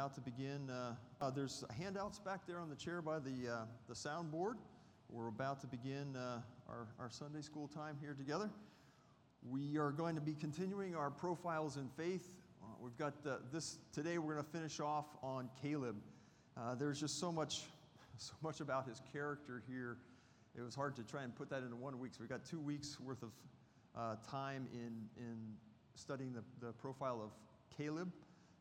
about to begin. Uh, uh, there's handouts back there on the chair by the, uh, the soundboard. We're about to begin uh, our, our Sunday school time here together. We are going to be continuing our profiles in faith. Uh, we've got uh, this today. We're going to finish off on Caleb. there's just so much, so much about his character here. It was hard to try and put that into one week. So we've got two weeks worth of time in in studying the, the profile of Caleb.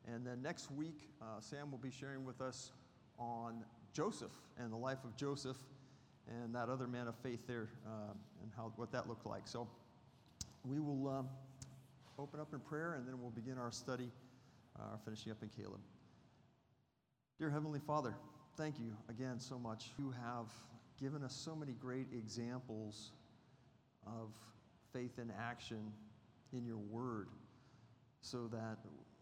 And then next week, uh, Sam will be sharing with us on Joseph and the life of Joseph and that other man of faith there uh, and how, what that looked like. So we will um, open up in prayer and then we'll begin our study, uh, finishing up in Caleb. Dear Heavenly Father, thank you again so much. You have given us so many great examples of faith in action in your word so that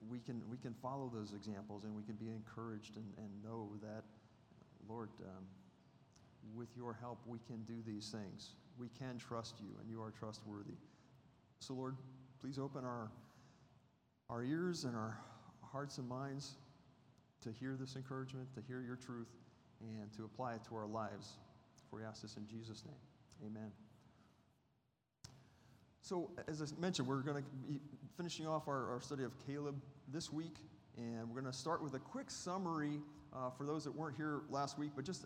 we can, we can follow those examples and we can be encouraged and, and know that, Lord, um, with your help, we can do these things. We can trust you, and you are trustworthy. So, Lord, please open our, our ears and our hearts and minds to hear this encouragement, to hear your truth, and to apply it to our lives. For we ask this in Jesus' name. Amen. So, as I mentioned, we're going to be finishing off our, our study of Caleb this week, and we're going to start with a quick summary uh, for those that weren't here last week, but just,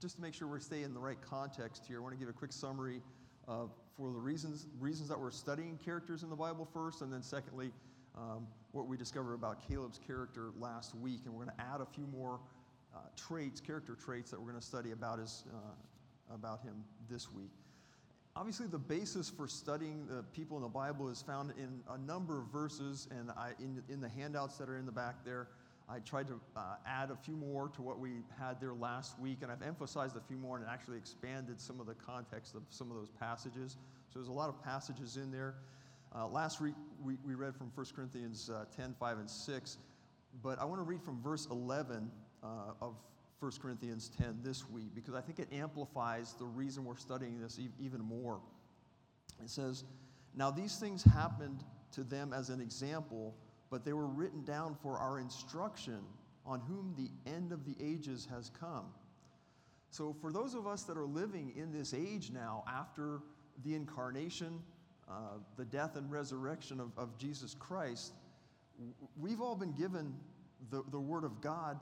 just to make sure we stay in the right context here, I want to give a quick summary uh, for the reasons, reasons that we're studying characters in the Bible first, and then secondly, um, what we discovered about Caleb's character last week, and we're going to add a few more uh, traits, character traits that we're going to study about, his, uh, about him this week. Obviously, the basis for studying the people in the Bible is found in a number of verses, and I, in, in the handouts that are in the back there, I tried to uh, add a few more to what we had there last week, and I've emphasized a few more and actually expanded some of the context of some of those passages. So there's a lot of passages in there. Uh, last week we, we read from 1 Corinthians uh, 10, 5, and 6, but I want to read from verse 11 uh, of 1 Corinthians 10 this week because I think it amplifies the reason we're studying this even more. It says, Now these things happened to them as an example, but they were written down for our instruction on whom the end of the ages has come. So, for those of us that are living in this age now, after the incarnation, uh, the death and resurrection of, of Jesus Christ, we've all been given the, the Word of God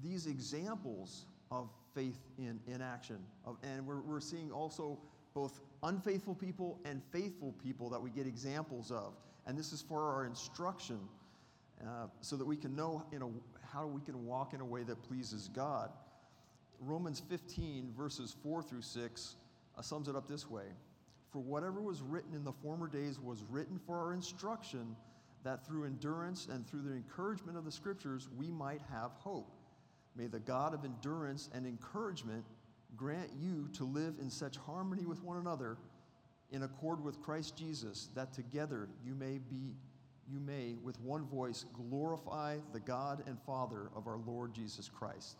these examples of faith in, in action. Of, and we're, we're seeing also both unfaithful people and faithful people that we get examples of. And this is for our instruction uh, so that we can know you know, how we can walk in a way that pleases God. Romans 15, verses 4 through 6, uh, sums it up this way For whatever was written in the former days was written for our instruction, that through endurance and through the encouragement of the scriptures we might have hope. May the God of endurance and encouragement grant you to live in such harmony with one another in accord with Christ Jesus that together you may be you may with one voice glorify the God and Father of our Lord Jesus Christ.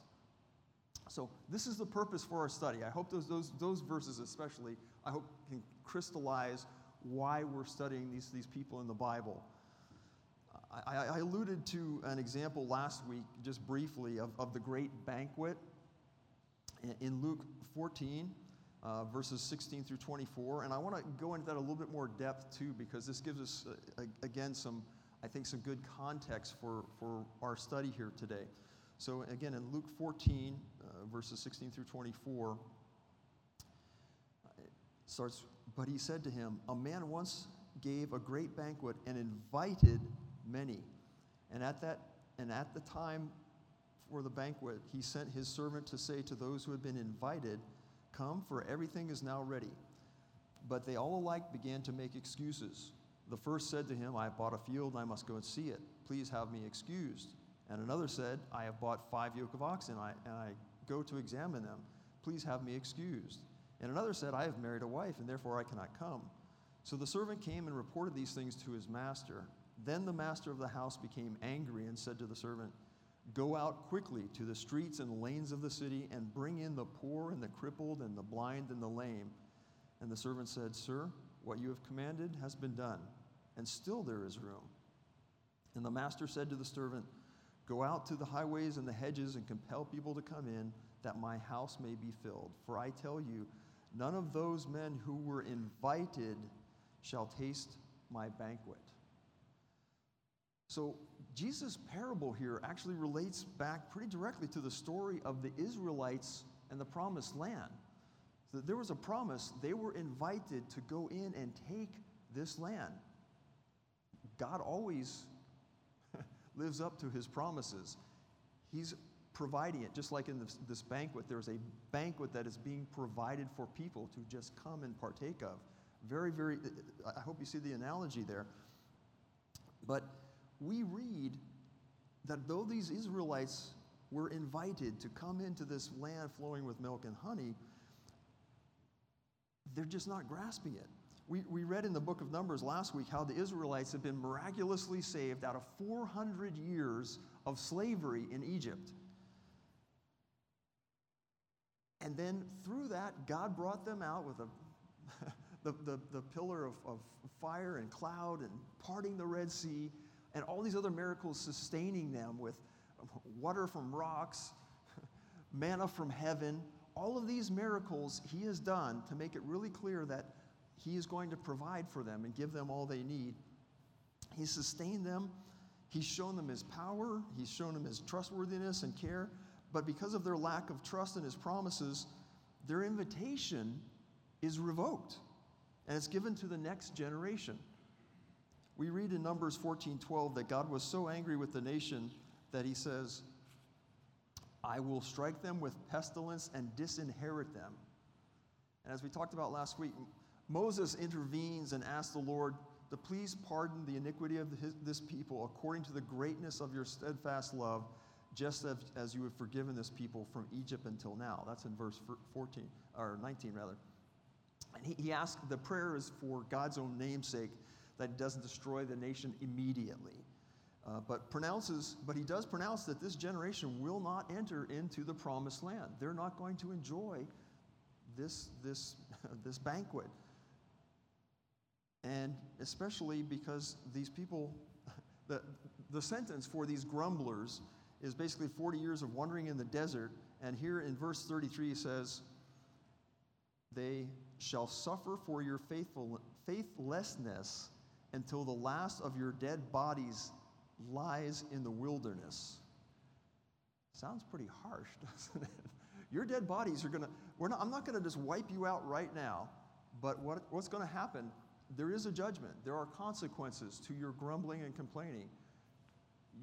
So this is the purpose for our study. I hope those, those, those verses especially, I hope can crystallize why we're studying these, these people in the Bible. I, I, alluded to an example last week, just briefly, of, of the great banquet in Luke 14, uh, verses 16 through 24. And I want to go into that a little bit more depth, too, because this gives us, uh, again, some, I think, some good context for, for our study here today. So, again, in Luke 14, uh, verses 16 through 24, it starts, But he said to him, A man once gave a great banquet and invited many. And at that and at the time for the banquet, he sent his servant to say to those who had been invited, Come, for everything is now ready. But they all alike began to make excuses. The first said to him, I have bought a field and I must go and see it. Please have me excused. And another said, I have bought five yoke of oxen and I, and I go to examine them. Please have me excused. And another said, I have married a wife and therefore I cannot come. So the servant came and reported these things to his master. Then the master of the house became angry and said to the servant, Go out quickly to the streets and lanes of the city and bring in the poor and the crippled and the blind and the lame. And the servant said, Sir, what you have commanded has been done, and still there is room. And the master said to the servant, Go out to the highways and the hedges and compel people to come in, that my house may be filled. For I tell you, none of those men who were invited shall taste my banquet. So, Jesus' parable here actually relates back pretty directly to the story of the Israelites and the promised land. So there was a promise, they were invited to go in and take this land. God always lives up to his promises. He's providing it, just like in this, this, banquet, there's a banquet that is being provided for people to just come and partake of. Very, very, I hope you see the analogy there. But we read that though these Israelites were invited to come into this land flowing with milk and honey, they're just not grasping it. We, we read in the book of Numbers last week how the Israelites have been miraculously saved out of 400 years of slavery in Egypt. And then through that, God brought them out with a, the, the, the pillar of, of fire and cloud and parting the Red Sea and all these other miracles sustaining them with water from rocks, manna from heaven. All of these miracles he has done to make it really clear that he is going to provide for them and give them all they need. He's sustained them. He's shown them his power. He's shown them his trustworthiness and care. But because of their lack of trust in his promises, their invitation is revoked and it's given to the next generation. We read in Numbers 14:12 that God was so angry with the nation that he says, I will strike them with pestilence and disinherit them. And as we talked about last week, Moses intervenes and asks the Lord to please pardon the iniquity of this people according to the greatness of your steadfast love, just as, as you have forgiven this people from Egypt until now. That's in verse 14, or 19 rather. And he, he asks, the prayer is for God's own namesake that doesn't destroy the nation immediately. Uh, but pronounces, but he does pronounce that this generation will not enter into the promised land. They're not going to enjoy this, this, this banquet. And especially because these people, the, the sentence for these grumblers is basically 40 years of wandering in the desert. And here in verse 33 he says, They shall suffer for your faithful, faithlessness until the last of your dead bodies lies in the wilderness. Sounds pretty harsh, doesn't it? Your dead bodies are going to, I'm not going to just wipe you out right now, but what, what's going to happen? There is a judgment. There are consequences to your grumbling and complaining.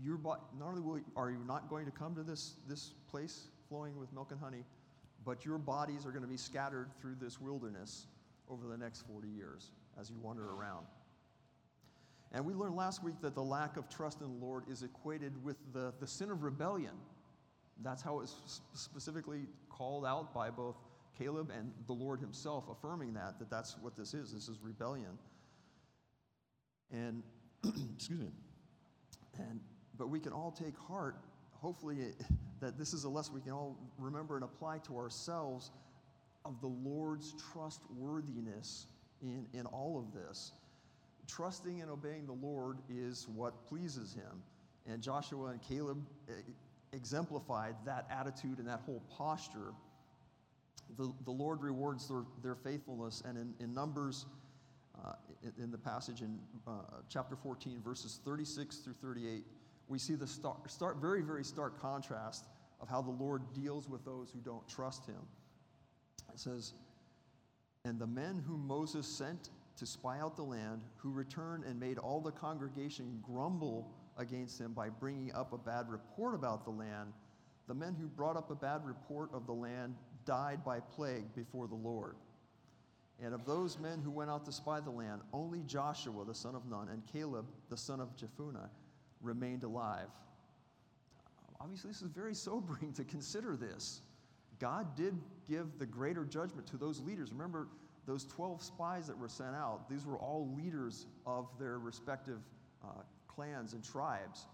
Your not only will, are you not going to come to this, this place flowing with milk and honey, but your bodies are going to be scattered through this wilderness over the next 40 years as you wander around. And we learned last week that the lack of trust in the Lord is equated with the, the sin of rebellion. That's how it's specifically called out by both Caleb and the Lord himself, affirming that, that that's what this is. This is rebellion. And, excuse me. And, but we can all take heart, hopefully, eh, that this is a lesson we can all remember and apply to ourselves of the Lord's trustworthiness in, in all of this trusting and obeying the Lord is what pleases him. And Joshua and Caleb eh, exemplified that attitude and that whole posture. The, the Lord rewards their, their faithfulness. And in, in Numbers, uh, in, the passage in uh, chapter 14, verses 36 through 38, we see the start, start, very, very stark contrast of how the Lord deals with those who don't trust him. It says, And the men whom Moses sent to spy out the land, who returned and made all the congregation grumble against him by bringing up a bad report about the land. The men who brought up a bad report of the land died by plague before the Lord. And of those men who went out to spy the land, only Joshua the son of Nun and Caleb the son of Jephunneh remained alive. Obviously, this is very sobering to consider this. God did give the greater judgment to those leaders. Remember, those 12 spies that were sent out, these were all leaders of their respective uh, clans and tribes.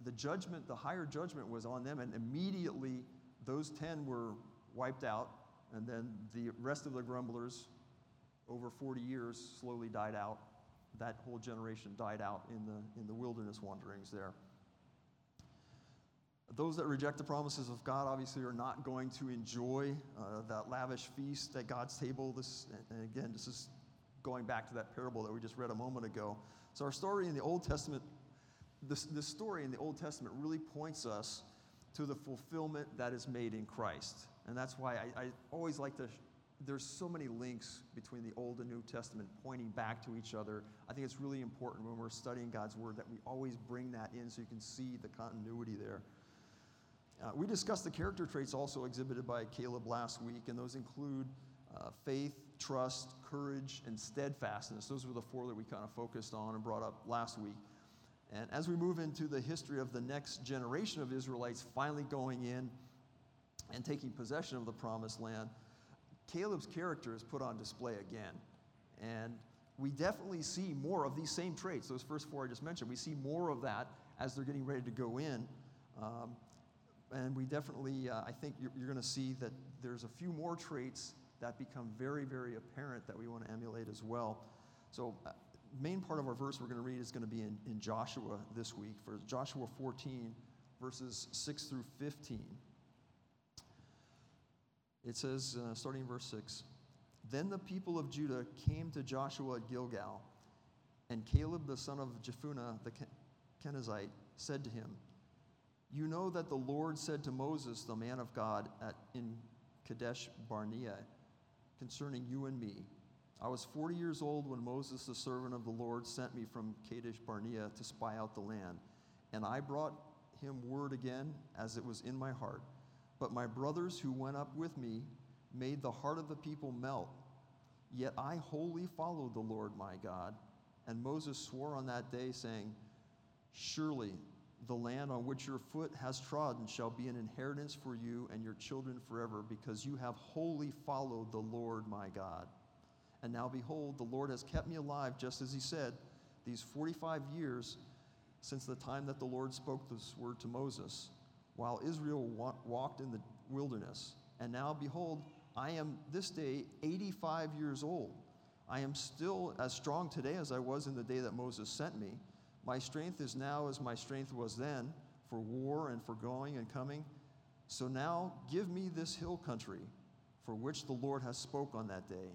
The judgment, the higher judgment was on them, and immediately those 10 were wiped out, and then the rest of the grumblers, over 40 years, slowly died out. That whole generation died out in the, in the wilderness wanderings there. Those that reject the promises of God obviously are not going to enjoy uh, that lavish feast at God's table. This, and again, this is going back to that parable that we just read a moment ago. So, our story in the Old Testament, this, this story in the Old Testament really points us to the fulfillment that is made in Christ. And that's why I, I always like to there's so many links between the Old and New Testament pointing back to each other. I think it's really important when we're studying God's Word that we always bring that in so you can see the continuity there. Uh, we discussed the character traits also exhibited by Caleb last week, and those include uh, faith, trust, courage, and steadfastness. Those were the four that we kind of focused on and brought up last week. And as we move into the history of the next generation of Israelites finally going in and taking possession of the promised land, Caleb's character is put on display again. And we definitely see more of these same traits, those first four I just mentioned. We see more of that as they're getting ready to go in. Um, and we definitely, uh, I think you're, you're going to see that there's a few more traits that become very, very apparent that we want to emulate as well. So, uh, main part of our verse we're going to read is going to be in, in Joshua this week, for Joshua 14, verses 6 through 15. It says, uh, starting in verse 6 Then the people of Judah came to Joshua at Gilgal, and Caleb the son of Jephunneh the Kenizzite said to him, You know that the Lord said to Moses, the man of God, at, in Kadesh Barnea, concerning you and me. I was 40 years old when Moses, the servant of the Lord, sent me from Kadesh Barnea to spy out the land. And I brought him word again as it was in my heart. But my brothers who went up with me made the heart of the people melt. Yet I wholly followed the Lord my God. And Moses swore on that day, saying, Surely the land on which your foot has trodden shall be an inheritance for you and your children forever, because you have wholly followed the Lord my God. And now behold, the Lord has kept me alive, just as he said, these 45 years since the time that the Lord spoke this word to Moses while Israel wa- walked in the wilderness. And now, behold, I am this day 85 years old. I am still as strong today as I was in the day that Moses sent me. My strength is now as my strength was then for war and for going and coming. So now give me this hill country for which the Lord has spoke on that day.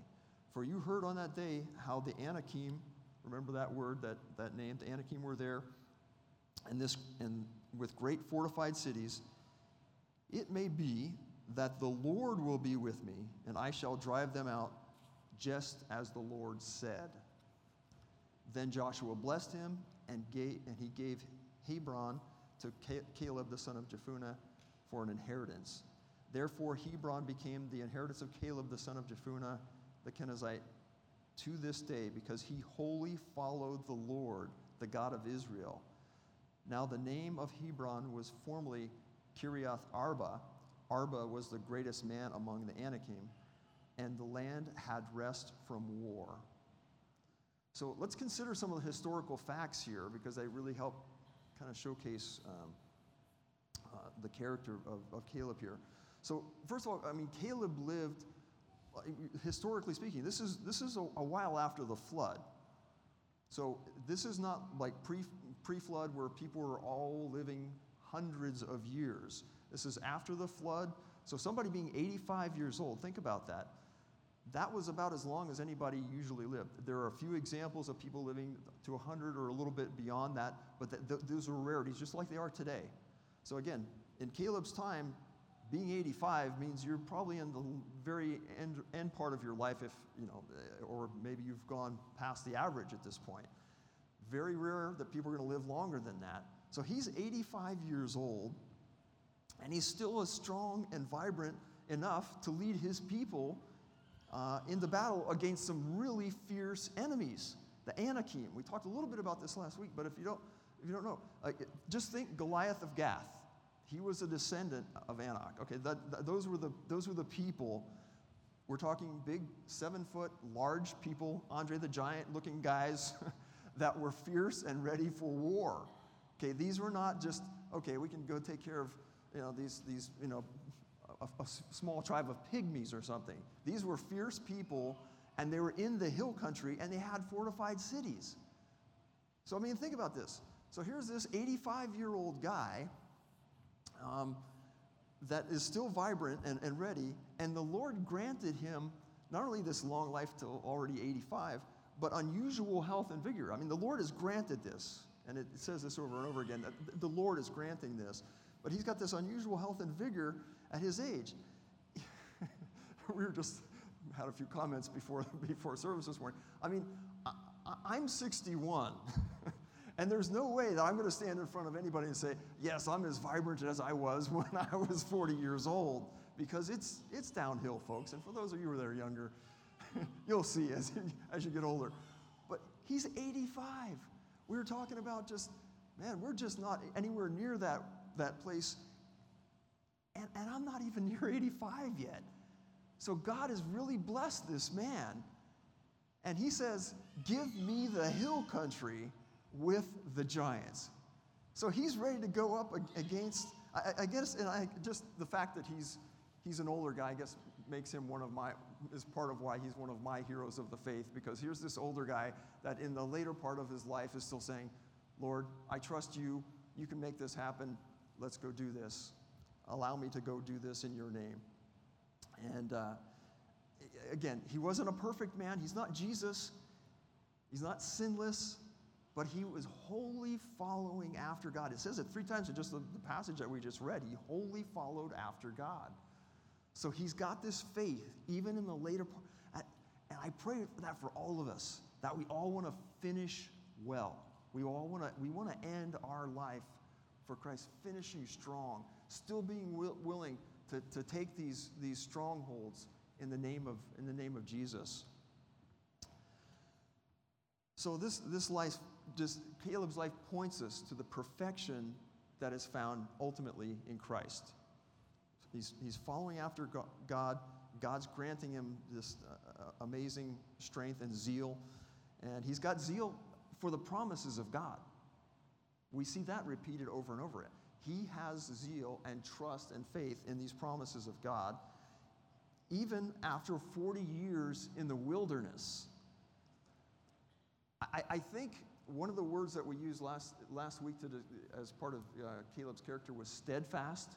For you heard on that day how the Anakim, remember that word, that, that name, the Anakim were there, and this and with great fortified cities, it may be that the Lord will be with me, and I shall drive them out, just as the Lord said. Then Joshua blessed him, and, gave, and he gave Hebron to Caleb the son of Jephunneh for an inheritance. Therefore, Hebron became the inheritance of Caleb the son of Jephunneh the Kenizzite to this day, because he wholly followed the Lord, the God of Israel now, the name of Hebron was formerly Kiriath Arba. Arba was the greatest man among the Anakim, and the land had rest from war. So let's consider some of the historical facts here because they really help kind of showcase um, uh, the character of, of Caleb here. So, first of all, I mean, Caleb lived, uh, historically speaking, this is, this is a, a while after the flood. So, this is not like pre, flood where people were all living hundreds of years. This is after the flood. So, somebody being 85 years old, think about that. That was about as long as anybody usually lived. There are a few examples of people living to 100 or a little bit beyond that, but th- th- those are rarities, just like they are today. So, again, in Caleb's time, being 85 means you're probably in the very end, end part of your life, if you know, eh, or maybe you've gone past the average at this point. Very rare that people are going to live longer than that. So he's 85 years old, and he's still as strong and vibrant enough to lead his people uh, in the battle against some really fierce enemies, the Anakim. We talked a little bit about this last week, but if you don't, if you don't know, uh, just think Goliath of Gath. He was a descendant of Anak. Okay, that, that, those, were the, those were the people. We're talking big, seven foot, large people, Andre the Giant looking guys. that were fierce and ready for war. Okay, these were not just, okay, we can go take care of, you know, these, these you know, a, a small tribe of pygmies or something. These were fierce people, and they were in the hill country, and they had fortified cities. So, I mean, think about this. So here's this 85 year old guy um, that is still vibrant and, and ready. And the Lord granted him not only this long life till already 85, but unusual health and vigor. I mean, the Lord has granted this, and it says this over and over again that the Lord is granting this. But he's got this unusual health and vigor at his age. we were just had a few comments before before service this morning. I mean, I, am 61. and there's no way that I'm going to stand in front of anybody and say, yes, I'm as vibrant as I was when I was 40 years old, because it's, it's downhill, folks. And for those of you that are younger, you'll see as, as you get older. But he's 85. We were talking about just, man, we're just not anywhere near that, that place. And, and I'm not even near 85 yet. So God has really blessed this man. And he says, Give me the hill country with the giants. So he's ready to go up against, I, I guess, and I, just the fact that he's, he's an older guy, I guess, makes him one of my, is part of why he's one of my heroes of the faith, because here's this older guy that in the later part of his life is still saying, Lord, I trust you. You can make this happen. Let's go do this. Allow me to go do this in your name. And uh, again, he wasn't a perfect man. He's not Jesus. He's not sinless, but he was wholly following after God. It says it three times in just the, the passage that we just read. He wholly followed after God. So he's got this faith, even in the later part. And I pray for that for all of us, that we all want to finish well. We all want to we want to end our life for Christ, finishing strong, still being will, willing to, to take these, these strongholds in the name of, in the name of Jesus. So this, this life, just Caleb's life points us to the perfection that is found ultimately in Christ. He's, he's following after God. God's granting him this uh, uh, amazing strength and zeal. And he's got zeal for the promises of God. We see that repeated over and over. He has zeal and trust and faith in these promises of God, even after 40 years in the wilderness. I, I think one of the words that we used last, last week to, as part of uh, Caleb's character was steadfast.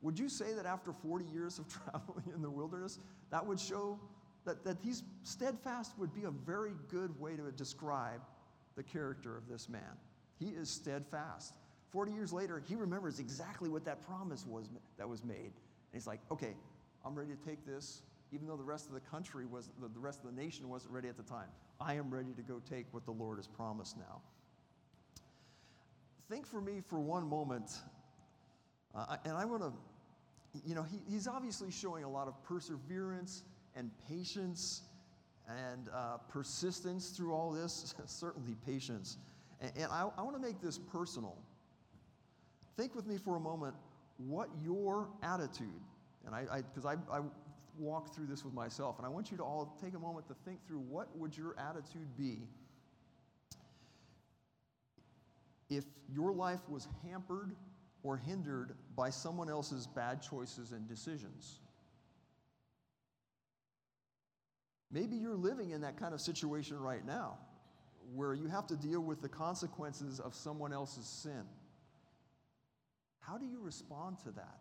Would you say that after 40 years of traveling in the wilderness, that would show that, that he's steadfast would be a very good way to describe the character of this man? He is steadfast. 40 years later, he remembers exactly what that promise was that was made. And he's like, okay, I'm ready to take this, even though the rest of the country was, the rest of the nation wasn't ready at the time. I am ready to go take what the Lord has promised now. Think for me for one moment, uh, and I want to, you know, he, he's obviously showing a lot of perseverance and patience and uh, persistence through all this, certainly patience. And, and I, I want to make this personal. Think with me for a moment what your attitude, and I, because I, I, I walked through this with myself, and I want you to all take a moment to think through what would your attitude be if your life was hampered or hindered by someone else's bad choices and decisions. Maybe you're living in that kind of situation right now where you have to deal with the consequences of someone else's sin. How do you respond to that?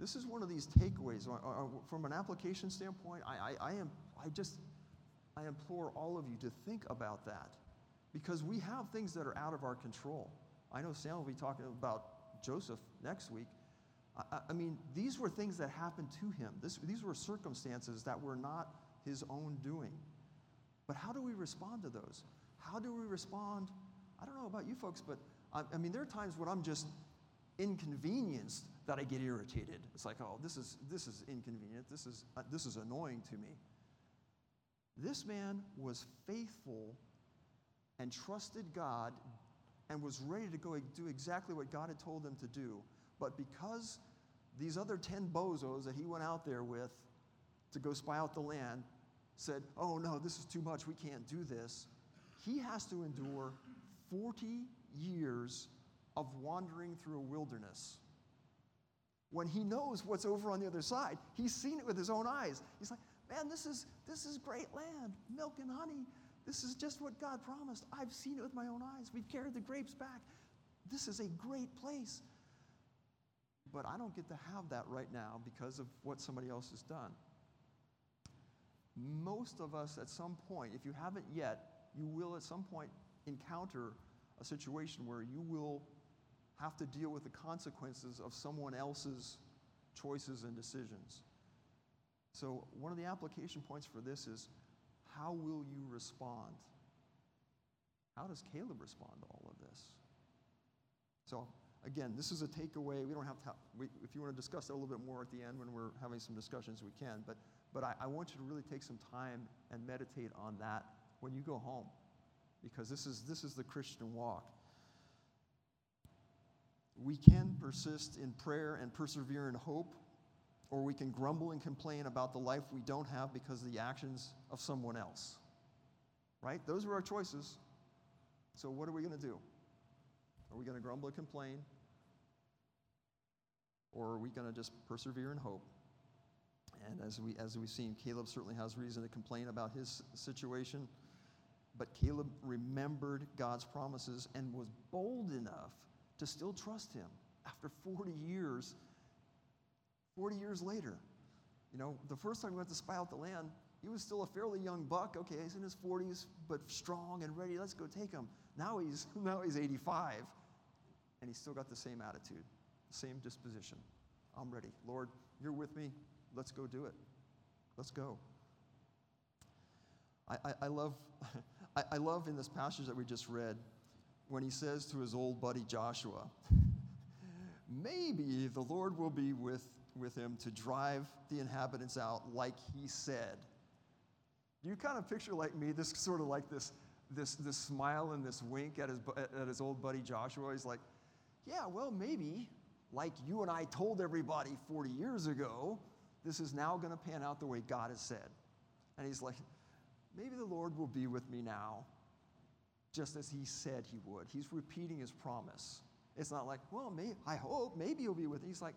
This is one of these takeaways. Uh, uh, from an application standpoint, I, I, I, am, I just I implore all of you to think about that because we have things that are out of our control. I know Sam will be talking about Joseph next week. I, I mean, these were things that happened to him. This, these were circumstances that were not his own doing. But how do we respond to those? How do we respond? I don't know about you folks, but I, I mean, there are times when I'm just inconvenienced that I get irritated. It's like, oh, this is, this is inconvenient. This is, uh, this is annoying to me. This man was faithful and trusted God and was ready to go do exactly what God had told him to do. But because these other 10 bozos that he went out there with to go spy out the land said, oh no, this is too much, we can't do this, he has to endure 40 years of wandering through a wilderness. When he knows what's over on the other side, he's seen it with his own eyes. He's like, man, this is, this is great land, milk and honey. This is just what God promised. I've seen it with my own eyes. We've carried the grapes back. this is a great place. But I don't get to have that right now because of what somebody else has done. Most of us, at some point, if you haven't yet, you will at some point encounter a situation where you will have to deal with the consequences of someone else's choices and decisions. So, one of the application points for this is how will you respond? How does Caleb respond to all of this? So, again, this is a takeaway. We don't have to, we, if you want to discuss that a little bit more at the end when we're having some discussions, we can. But, but I, I want you to really take some time and meditate on that when you go home, because this is, this is the Christian walk. We can persist in prayer and persevere in hope, or we can grumble and complain about the life we don't have because of the actions of someone else. Right? Those are our choices. So, what are we going to do? Are we going to grumble and complain? Or are we going to just persevere in hope? And as, we, as we've seen, Caleb certainly has reason to complain about his situation. But Caleb remembered God's promises and was bold enough to still trust him after 40 years, 40 years later. You know, the first time he went to spy out the land, he was still a fairly young buck. Okay, he's in his 40s, but strong and ready. Let's go take him. Now he's, now he's 85, and he's still got the same attitude, same disposition. I'm ready. Lord, you're with me. Let's go do it. Let's go. I, I, I love, I, I love in this passage that we just read when he says to his old buddy Joshua, Maybe the Lord will be with, with him to drive the inhabitants out like he said. Do you kind of picture like me, this sort of like this, this, this smile and this wink at his, at his old buddy Joshua? He's like, Yeah, well, maybe, like you and I told everybody 40 years ago, this is now going to pan out the way God has said. And he's like, Maybe the Lord will be with me now just as he said he would. He's repeating his promise. It's not like, well, may, I hope, maybe he'll be with me. He's like,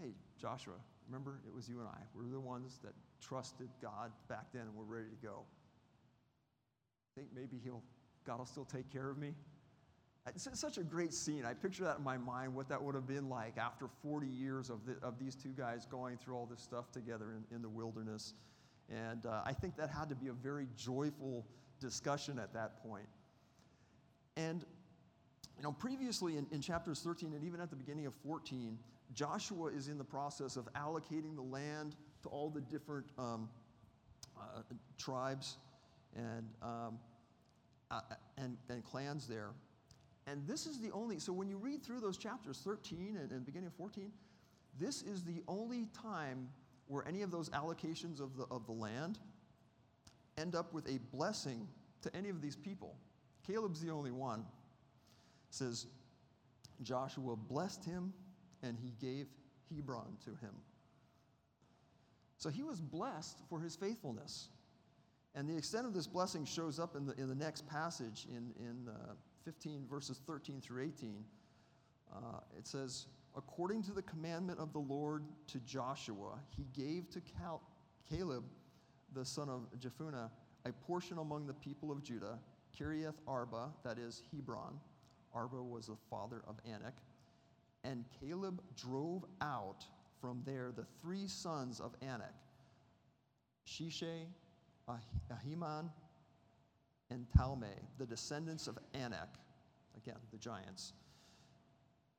hey, Joshua, remember it was you and I. We're the ones that trusted God back then and we're ready to go. I think maybe he'll, God will still take care of me? It's such a great scene. I picture that in my mind, what that would have been like after 40 years of, the, of these two guys going through all this stuff together in, in the wilderness. And uh, I think that had to be a very joyful discussion at that point. And, you know, previously in, in chapters 13 and even at the beginning of 14, Joshua is in the process of allocating the land to all the different um, uh, tribes and, um, uh, and, and clans there. And this is the only, so when you read through those chapters, 13 and, and beginning of 14, this is the only time where any of those allocations of the, of the land end up with a blessing to any of these people. Caleb's the only one. It says, Joshua blessed him and he gave Hebron to him. So he was blessed for his faithfulness. And the extent of this blessing shows up in the, in the next passage in, in uh, 15, verses 13 through 18. Uh, it says, According to the commandment of the Lord to Joshua, he gave to Cal- Caleb, the son of Jephunneh, a portion among the people of Judah, Kiriath Arba, that is Hebron. Arba was the father of Anak. And Caleb drove out from there the three sons of Anak Sheshai, Ahiman, and Talmai, the descendants of Anak, again, the giants.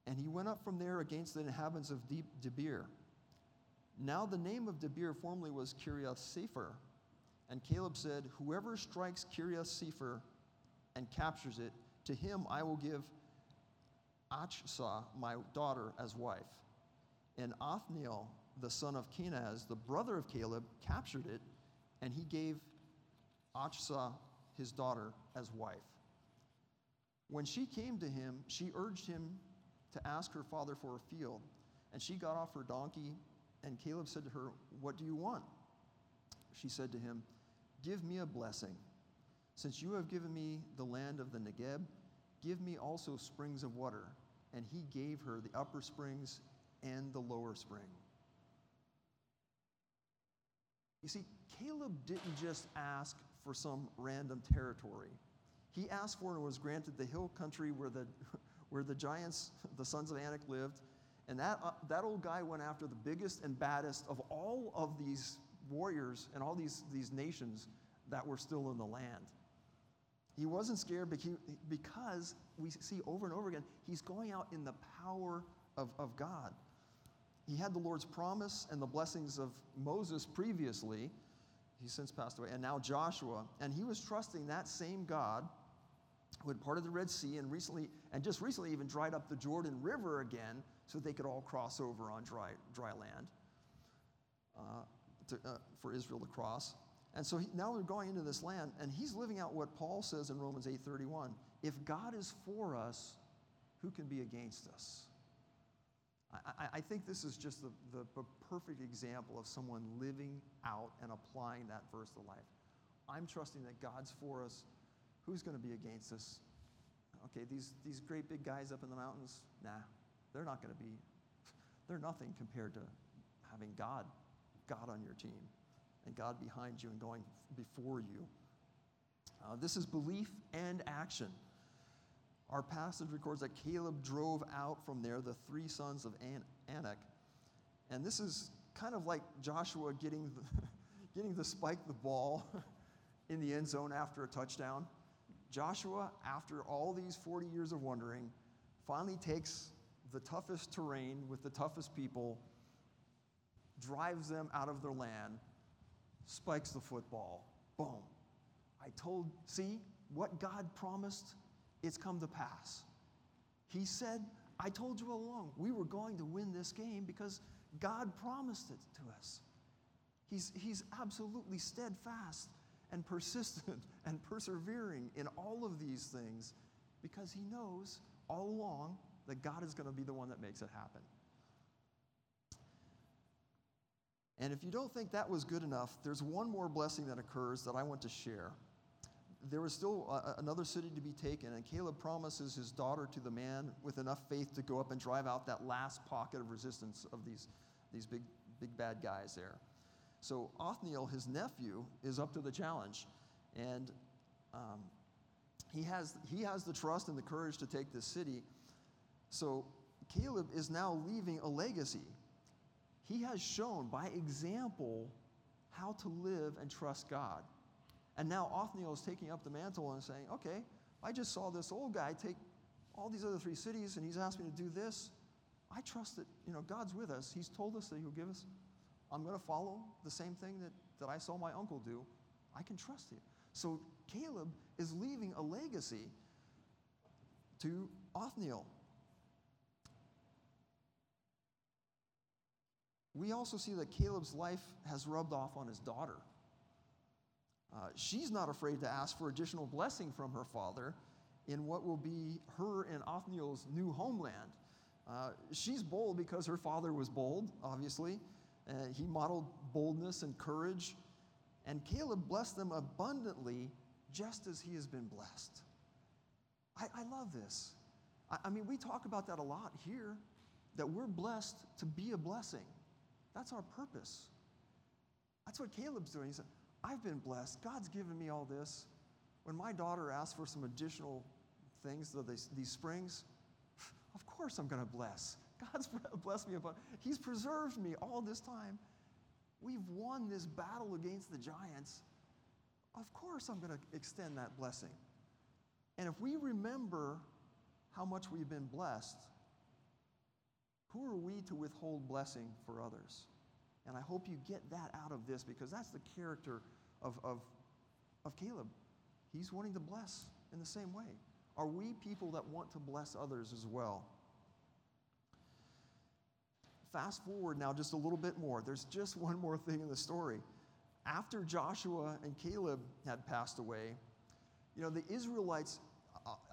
And he went up from there against the inhabitants of Debir. Now the name of Debir formerly was Kiriath Sefer. And Caleb said, Whoever strikes Kiriath Sefer and captures it, to him I will give Achsah, my daughter, as wife. And Othniel, the son of Kenaz, the brother of Caleb, captured it, and he gave Achsah his daughter as wife. When she came to him, she urged him to ask her father for a field. And she got off her donkey, and Caleb said to her, What do you want? She said to him, Give me a blessing. Since you have given me the land of the Negeb, give me also springs of water. And he gave her the upper springs and the lower spring. You see, Caleb didn't just ask for some random territory. He asked for and was granted the hill country where the, where the giants, the sons of Anak, lived. And that, uh, that old guy went after the biggest and baddest of all of these warriors and all these, these nations that were still in the land. He wasn't scared because we see over and over again, he's going out in the power of, of God. He had the Lord's promise and the blessings of Moses previously. He's since passed away. And now Joshua. And he was trusting that same God who had parted the Red Sea and recently, and just recently even dried up the Jordan River again so they could all cross over on dry, dry land uh, to, uh, for Israel to cross. And so he, now they're going into this land, and he's living out what Paul says in Romans 8:31. If God is for us, who can be against us? I, I think this is just the, the, the perfect example of someone living out and applying that verse to life. I'm trusting that God's for us. Who's going to be against us? Okay, these, these great big guys up in the mountains, nah, they're not going to be, they're nothing compared to having God, God on your team and God behind you and going before you. Uh, this is belief and action. Our passage records that Caleb drove out from there the three sons of An- Anak. And this is kind of like Joshua getting the, getting the spike the ball in the end zone after a touchdown. Joshua, after all these 40 years of wandering, finally takes the toughest terrain with the toughest people, drives them out of their land, spikes the football. Boom. I told, see, what God promised it's come to pass. He said, I told you all along, we were going to win this game because God promised it to us. He's, he's absolutely steadfast and persistent and persevering in all of these things because he knows all along that God is going to be the one that makes it happen. And if you don't think that was good enough, there's one more blessing that occurs that I want to share there was still a, another city to be taken, and Caleb promises his daughter to the man with enough faith to go up and drive out that last pocket of resistance of these, these big, big bad guys there. So Othniel, his nephew, is up to the challenge, and um, he, has, he has the trust and the courage to take this city. So Caleb is now leaving a legacy. He has shown by example how to live and trust God. And now Othniel is taking up the mantle and saying, okay, I just saw this old guy take all these other three cities and he's asked me to do this. I trust that, you know, God's with us. He's told us that he'll give us. I'm going to follow the same thing that, that I saw my uncle do. I can trust you. So Caleb is leaving a legacy to Othniel. We also see that Caleb's life has rubbed off on his daughter. Uh, she's not afraid to ask for additional blessing from her father in what will be her and Othniel's new homeland. Uh, she's bold because her father was bold, obviously. Uh, he modeled boldness and courage. And Caleb blessed them abundantly just as he has been blessed. I, I love this. I, I mean, we talk about that a lot here that we're blessed to be a blessing. That's our purpose. That's what Caleb's doing. He said, I've been blessed. God's given me all this. When my daughter asked for some additional things, these, these springs, of course I'm going to bless. God's blessed me. He's preserved me all this time. We've won this battle against the giants. Of course I'm going to extend that blessing. And if we remember how much we've been blessed, who are we to withhold blessing for others? And I hope you get that out of this because that's the character of, of, of Caleb. He's wanting to bless in the same way. Are we people that want to bless others as well? Fast forward now just a little bit more. There's just one more thing in the story. After Joshua and Caleb had passed away, you know, the Israelites,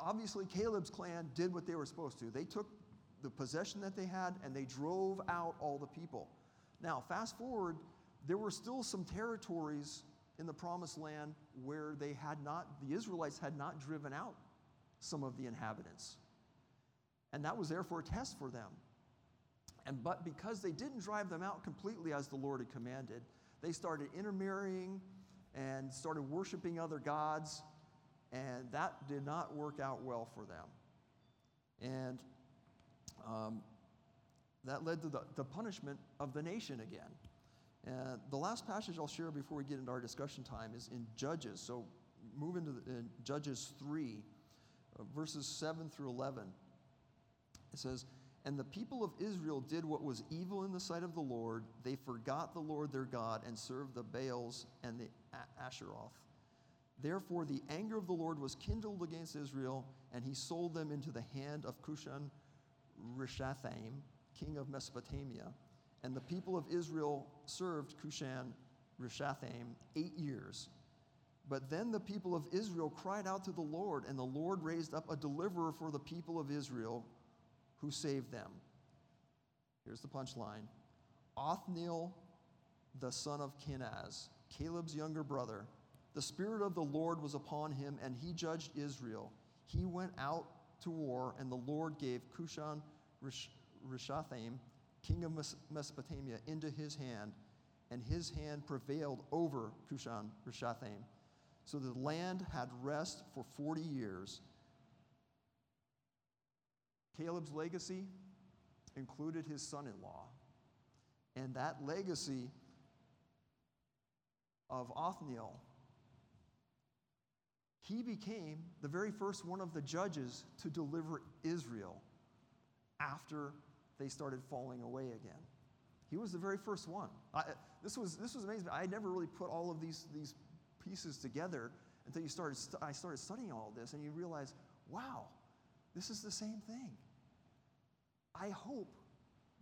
obviously, Caleb's clan did what they were supposed to. They took the possession that they had and they drove out all the people. Now, fast forward, there were still some territories in the promised land where they had not, the Israelites had not driven out some of the inhabitants. And that was therefore a test for them. And but because they didn't drive them out completely as the Lord had commanded, they started intermarrying and started worshiping other gods, and that did not work out well for them. And um, that led to the, the punishment of the nation again. And the last passage I'll share before we get into our discussion time is in Judges. So move into the, in Judges 3, uh, verses 7 through 11. It says, And the people of Israel did what was evil in the sight of the Lord. They forgot the Lord their God and served the Baals and the Asheroth. Therefore, the anger of the Lord was kindled against Israel, and he sold them into the hand of Cushan Rishathaim, king of Mesopotamia. And the people of Israel served Cushan Rishathaim eight years. But then the people of Israel cried out to the Lord, and the Lord raised up a deliverer for the people of Israel who saved them. Here's the punchline Othniel, the son of Kenaz, Caleb's younger brother, the Spirit of the Lord was upon him, and he judged Israel. He went out to war, and the Lord gave Cushan Rishathaim, king of Mesopotamia, into his hand, and his hand prevailed over Cushan Rishathaim. So the land had rest for 40 years. Caleb's legacy included his son in law. And that legacy of Othniel he became the very first one of the judges to deliver Israel after they started falling away again. He was the very first one. I, this, was, this was amazing. I never really put all of these, these pieces together until you started st- I started studying all this, and you realize, wow, this is the same thing. I hope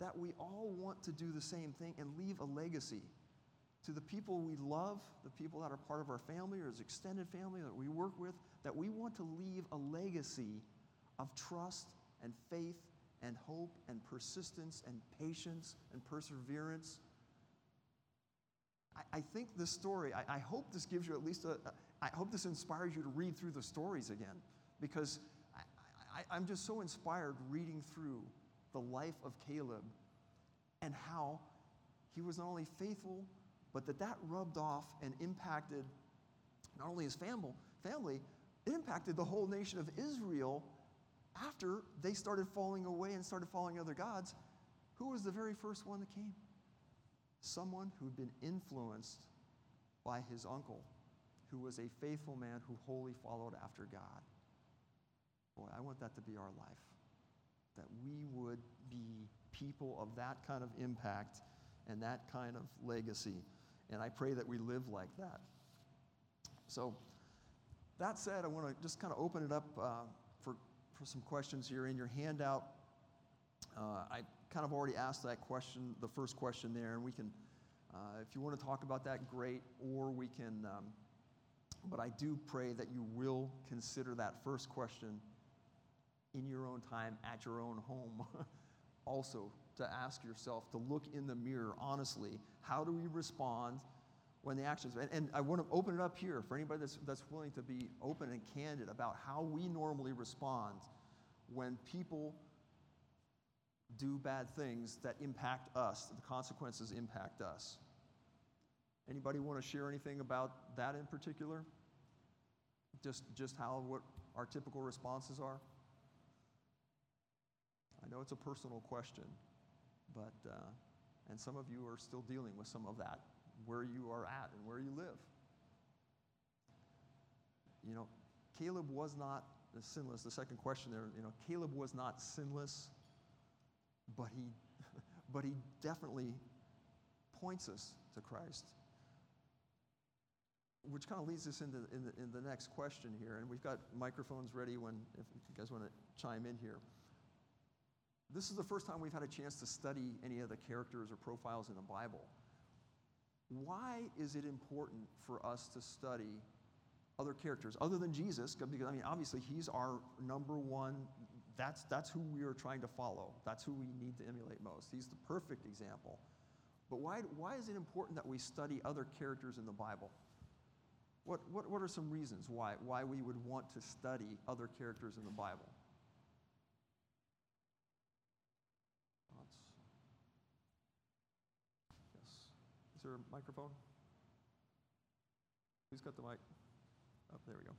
that we all want to do the same thing and leave a legacy to the people we love, the people that are part of our family or as extended family that we work with, that we want to leave a legacy of trust and faith and hope and persistence and patience and perseverance. I, think this story, I, hope this gives you at least a, I hope this inspires you to read through the stories again because I, I'm just so inspired reading through the life of Caleb and how he was not only faithful but that that rubbed off and impacted not only his family, family, it impacted the whole nation of Israel after they started falling away and started following other gods. Who was the very first one that came? Someone who'd been influenced by his uncle, who was a faithful man who wholly followed after God. Boy, I want that to be our life. That we would be people of that kind of impact and that kind of legacy. And I pray that we live like that. So, that said, I want to just kind of open it up uh, for, for some questions here. In your handout, uh, I kind of already asked that question, the first question there, and we can, uh, if you want to talk about that, great, or we can, um, but I do pray that you will consider that first question in your own time, at your own home, also to ask yourself, to look in the mirror honestly. How do we respond when the actions? And, and I want to open it up here for anybody that's, that's willing to be open and candid about how we normally respond when people do bad things that impact us, the consequences impact us. Anybody want to share anything about that in particular? Just, just how, what our typical responses are? I know it's a personal question. But, uh, and some of you are still dealing with some of that, where you are at and where you live. You know, Caleb was not sinless. The second question there, you know, Caleb was not sinless, but he, but he definitely points us to Christ. Which kind of leads us into in the, in the next question here, and we've got microphones ready when if you guys want to chime in here. This is the first time we've had a chance to study any of the characters or profiles in the Bible. Why is it important for us to study other characters other than Jesus? Because, I mean, obviously, he's our number one. That's, that's who we are trying to follow. That's who we need to emulate most. He's the perfect example. But why, why is it important that we study other characters in the Bible? What, what, what are some reasons why, why we would want to study other characters in the Bible? There a microphone? Who's got the mic? Oh, there we go.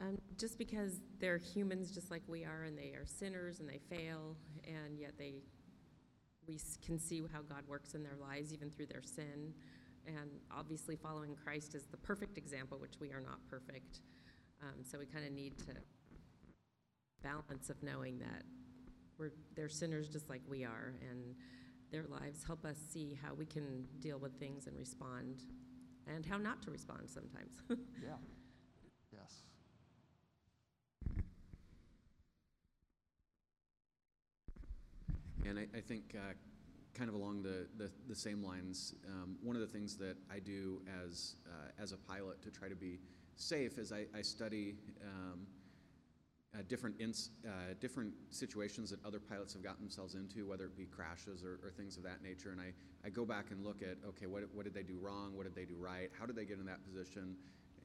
Um, just because they're humans just like we are, and they are sinners and they fail, and yet they, we can see how God works in their lives even through their sin. And obviously, following Christ is the perfect example, which we are not perfect. Um, so we kind of need to balance of knowing that we're they're sinners just like we are, and their lives help us see how we can deal with things and respond, and how not to respond sometimes. Yeah. Yes. And I, I think, uh, kind of along the, the, the same lines, um, one of the things that I do as, uh, as a pilot to try to be safe is I, I study um, uh, different, uh, different situations that other pilots have gotten themselves into, whether it be crashes or, or things of that nature. And I, I go back and look at, okay, what, what did they do wrong? What did they do right? How did they get in that position?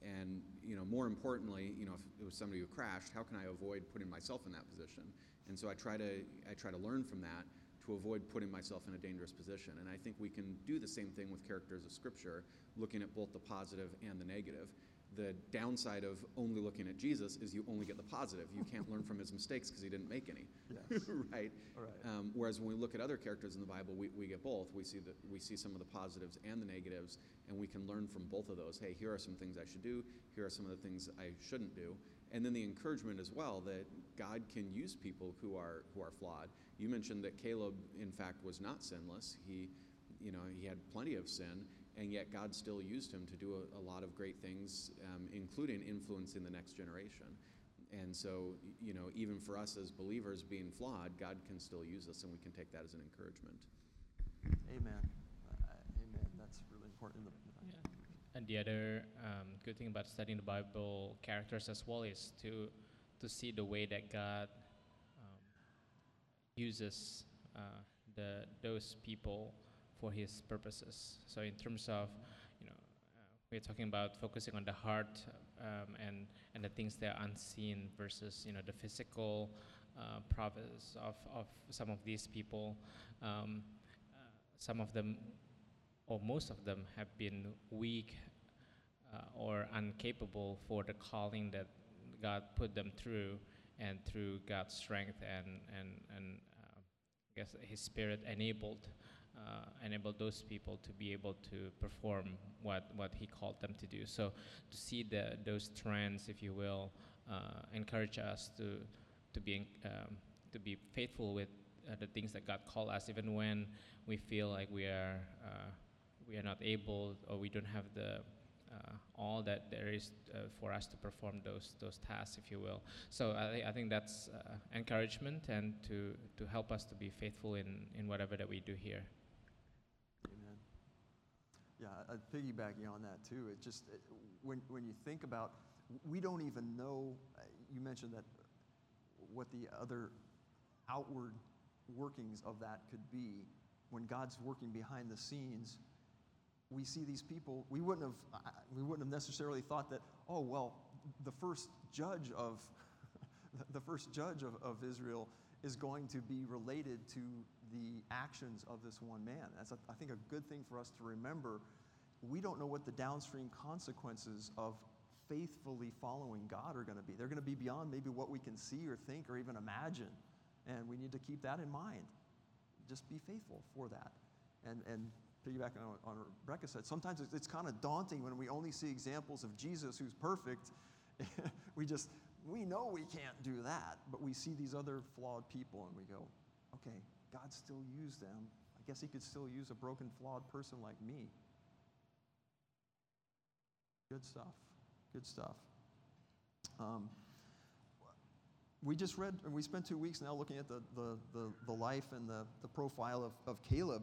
And, you know, more importantly, you know, if it was somebody who crashed, how can I avoid putting myself in that position? And so I try to, I try to learn from that to avoid putting myself in a dangerous position. And I think we can do the same thing with characters of Scripture, looking at both the positive and the negative. The downside of only looking at Jesus is you only get the positive. You can't learn from his mistakes because he didn't make any, Yes. right? Right. Um, whereas when we look at other characters in the Bible, we, we get both. We see that we see some of the positives and the negatives, and we can learn from both of those. Hey, here are some things I should do. Here are some of the things I shouldn't do. And then the encouragement as well that God can use people who are who are flawed. You mentioned that Caleb, in fact, was not sinless. He, you know, he had plenty of sin, and yet God still used him to do a, a lot of great things, um, including influencing the next generation. And so, you know, even for us as believers being flawed, God can still use us, and we can take that as an encouragement. Amen. Uh, amen. That's really important. In the, And the other um, good thing about studying the Bible characters as well is to to see the way that God um, uses uh, the those people for His purposes. So in terms of you know uh, we're talking about focusing on the heart um, and and the things that are unseen versus you know the physical uh, prowess of of some of these people. Um, uh, some of them or most of them have been weak uh, or incapable for the calling that God put them through, and through God's strength and and and uh, I guess His Spirit enabled uh, enabled those people to be able to perform what what He called them to do. So to see the those trends, if you will, uh, encourage us to to be um, to be faithful with uh, the things that God called us, even when we feel like we are uh, we are not able or we don't have the uh, all that there is uh, for us to perform those those tasks, if you will. So I, I think that's uh, encouragement and to to help us to be faithful in in whatever that we do here. Yeah, I'd piggybacking on that too. It just it, when when you think about, we don't even know. uh, You mentioned that what the other outward workings of that could be. When God's working behind the scenes, we see these people. We wouldn't have we wouldn't have necessarily thought that. Oh well, the first judge of the first judge of, of Israel is going to be related to the actions of this one man. That's, a, I think, a good thing for us to remember. We don't know what the downstream consequences of faithfully following God are going to be. They're going to be beyond maybe what we can see or think or even imagine. And we need to keep that in mind. Just be faithful for that. And, and piggybacking on on Rebecca said, sometimes it's, it's kind of daunting when we only see examples of Jesus who's perfect. we just, we know we can't do that, but we see these other flawed people and we go, okay, God still used them. I guess he could still use a broken, flawed person like me. Good stuff. Good stuff. Um, we just read, and we spent two weeks now looking at the, the, the, the life and the, the profile of, of Caleb.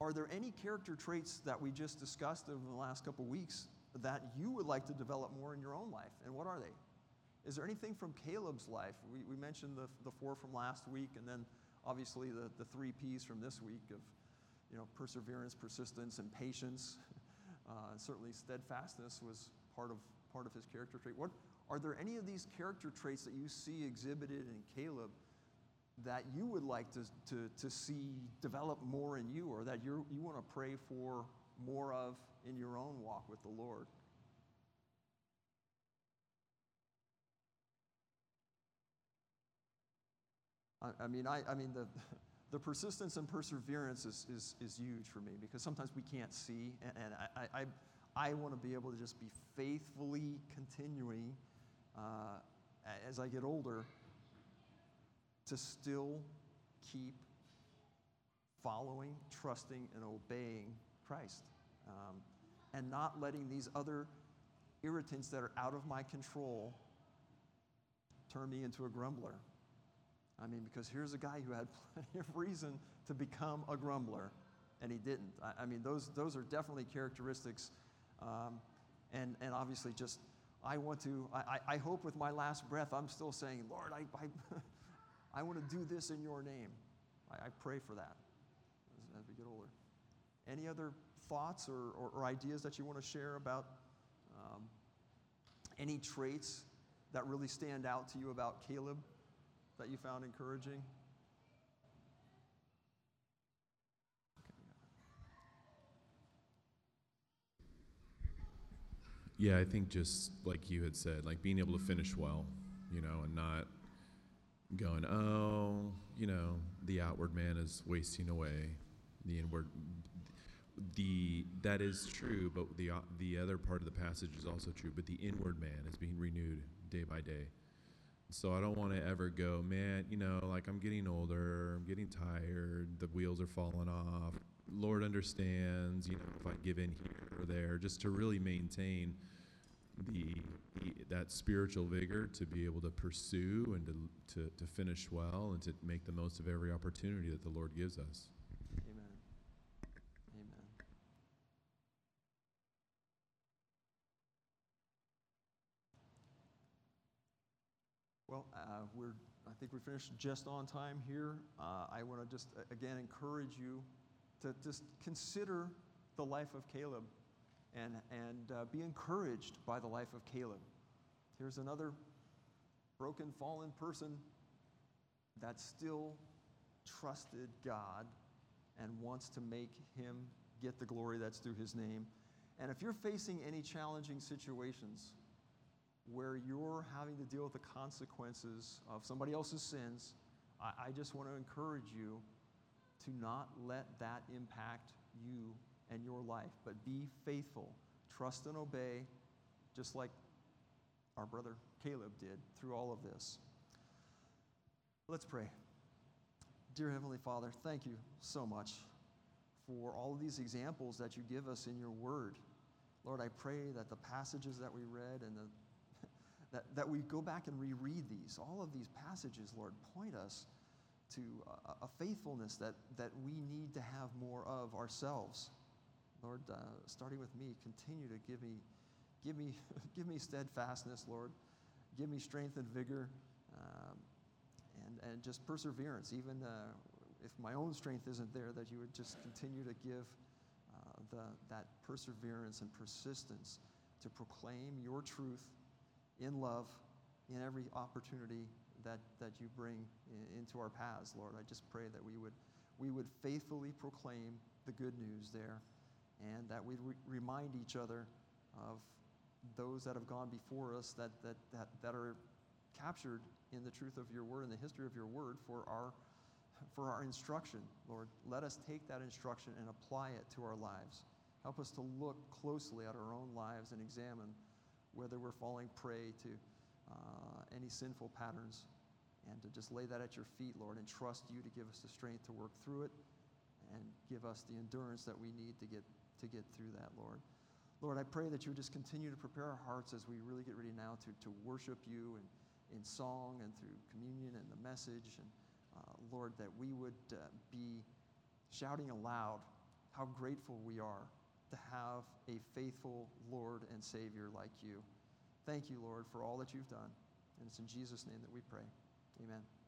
Are there any character traits that we just discussed over the last couple weeks that you would like to develop more in your own life? And what are they? Is there anything from Caleb's life? We, we mentioned the, the four from last week, and then obviously the, the three P's from this week of you know, perseverance, persistence, and patience. Uh, certainly, steadfastness was part of, part of his character trait. What, are there any of these character traits that you see exhibited in Caleb that you would like to, to, to see develop more in you, or that you you want to pray for more of in your own walk with the Lord? I, I mean, I, I mean, the, the persistence and perseverance is, is, is huge for me because sometimes we can't see, and, and I, I, I want to be able to just be faithfully continuing uh, as I get older to still keep following, trusting, and obeying Christ, um, and not letting these other irritants that are out of my control turn me into a grumbler. I mean, because here's a guy who had plenty of reason to become a grumbler, and he didn't. I, I mean, those, those are definitely characteristics, um, and, and obviously just, I want to, I, I- hope with my last breath, I'm still saying, Lord, I, I, I want to do this in your name. I, I pray for that as, as we get older. Any other thoughts or, or, or ideas that you want to share about um, any traits that really stand out to you about Caleb that you found encouraging? Yeah, I think just like you had said, like being able to finish well, you know, and not going, oh, you know, the outward man is wasting away, the inward. The that is true, but the the other part of the passage is also true. But the inward man is being renewed day by day. So I don't want to ever go, man. You know, like I'm getting older, I'm getting tired, the wheels are falling off. Lord understands, you know, if I give in here or there, just to really maintain the, the that spiritual vigor to be able to pursue and to, to, to finish well and to make the most of every opportunity that the Lord gives us. Amen. Amen. Well, uh, we're, I think we finished just on time here. Uh, I want to just, again, encourage you to just consider the life of Caleb and, and uh, be encouraged by the life of Caleb. Here's another broken, fallen person that still trusted God and wants to make him get the glory that's due his name. And if you're facing any challenging situations where you're having to deal with the consequences of somebody else's sins, I, I just want to encourage you to not let that impact you and your life, but be faithful, trust and obey, just like our brother Caleb did through all of this. Let's pray. Dear Heavenly Father, thank you so much for all of these examples that you give us in your word. Lord, I pray that the passages that we read and the, that, that we go back and reread these, all of these passages, Lord, point us to a, a faithfulness that, that we need to have more of ourselves. Lord, uh, starting with me, continue to give me, give me, give me steadfastness, Lord. Give me strength and vigor. Um, and, and just perseverance, even uh, if my own strength isn't there, that you would just continue to give uh, the, that perseverance and persistence to proclaim your truth in love in every opportunity that, that you bring in, into our paths, Lord. I just pray that we would, we would faithfully proclaim the good news there and that we re- remind each other of those that have gone before us that, that, that, that are captured in the truth of your word and the history of your word for our for our instruction lord let us take that instruction and apply it to our lives help us to look closely at our own lives and examine whether we're falling prey to uh, any sinful patterns and to just lay that at your feet lord and trust you to give us the strength to work through it and give us the endurance that we need to get to get through that lord lord i pray that you would just continue to prepare our hearts as we really get ready now to, to worship you and in song and through communion and the message. And uh, Lord, that we would uh, be shouting aloud how grateful we are to have a faithful Lord and Savior like you. Thank you, Lord, for all that you've done. And it's in Jesus' name that we pray. Amen.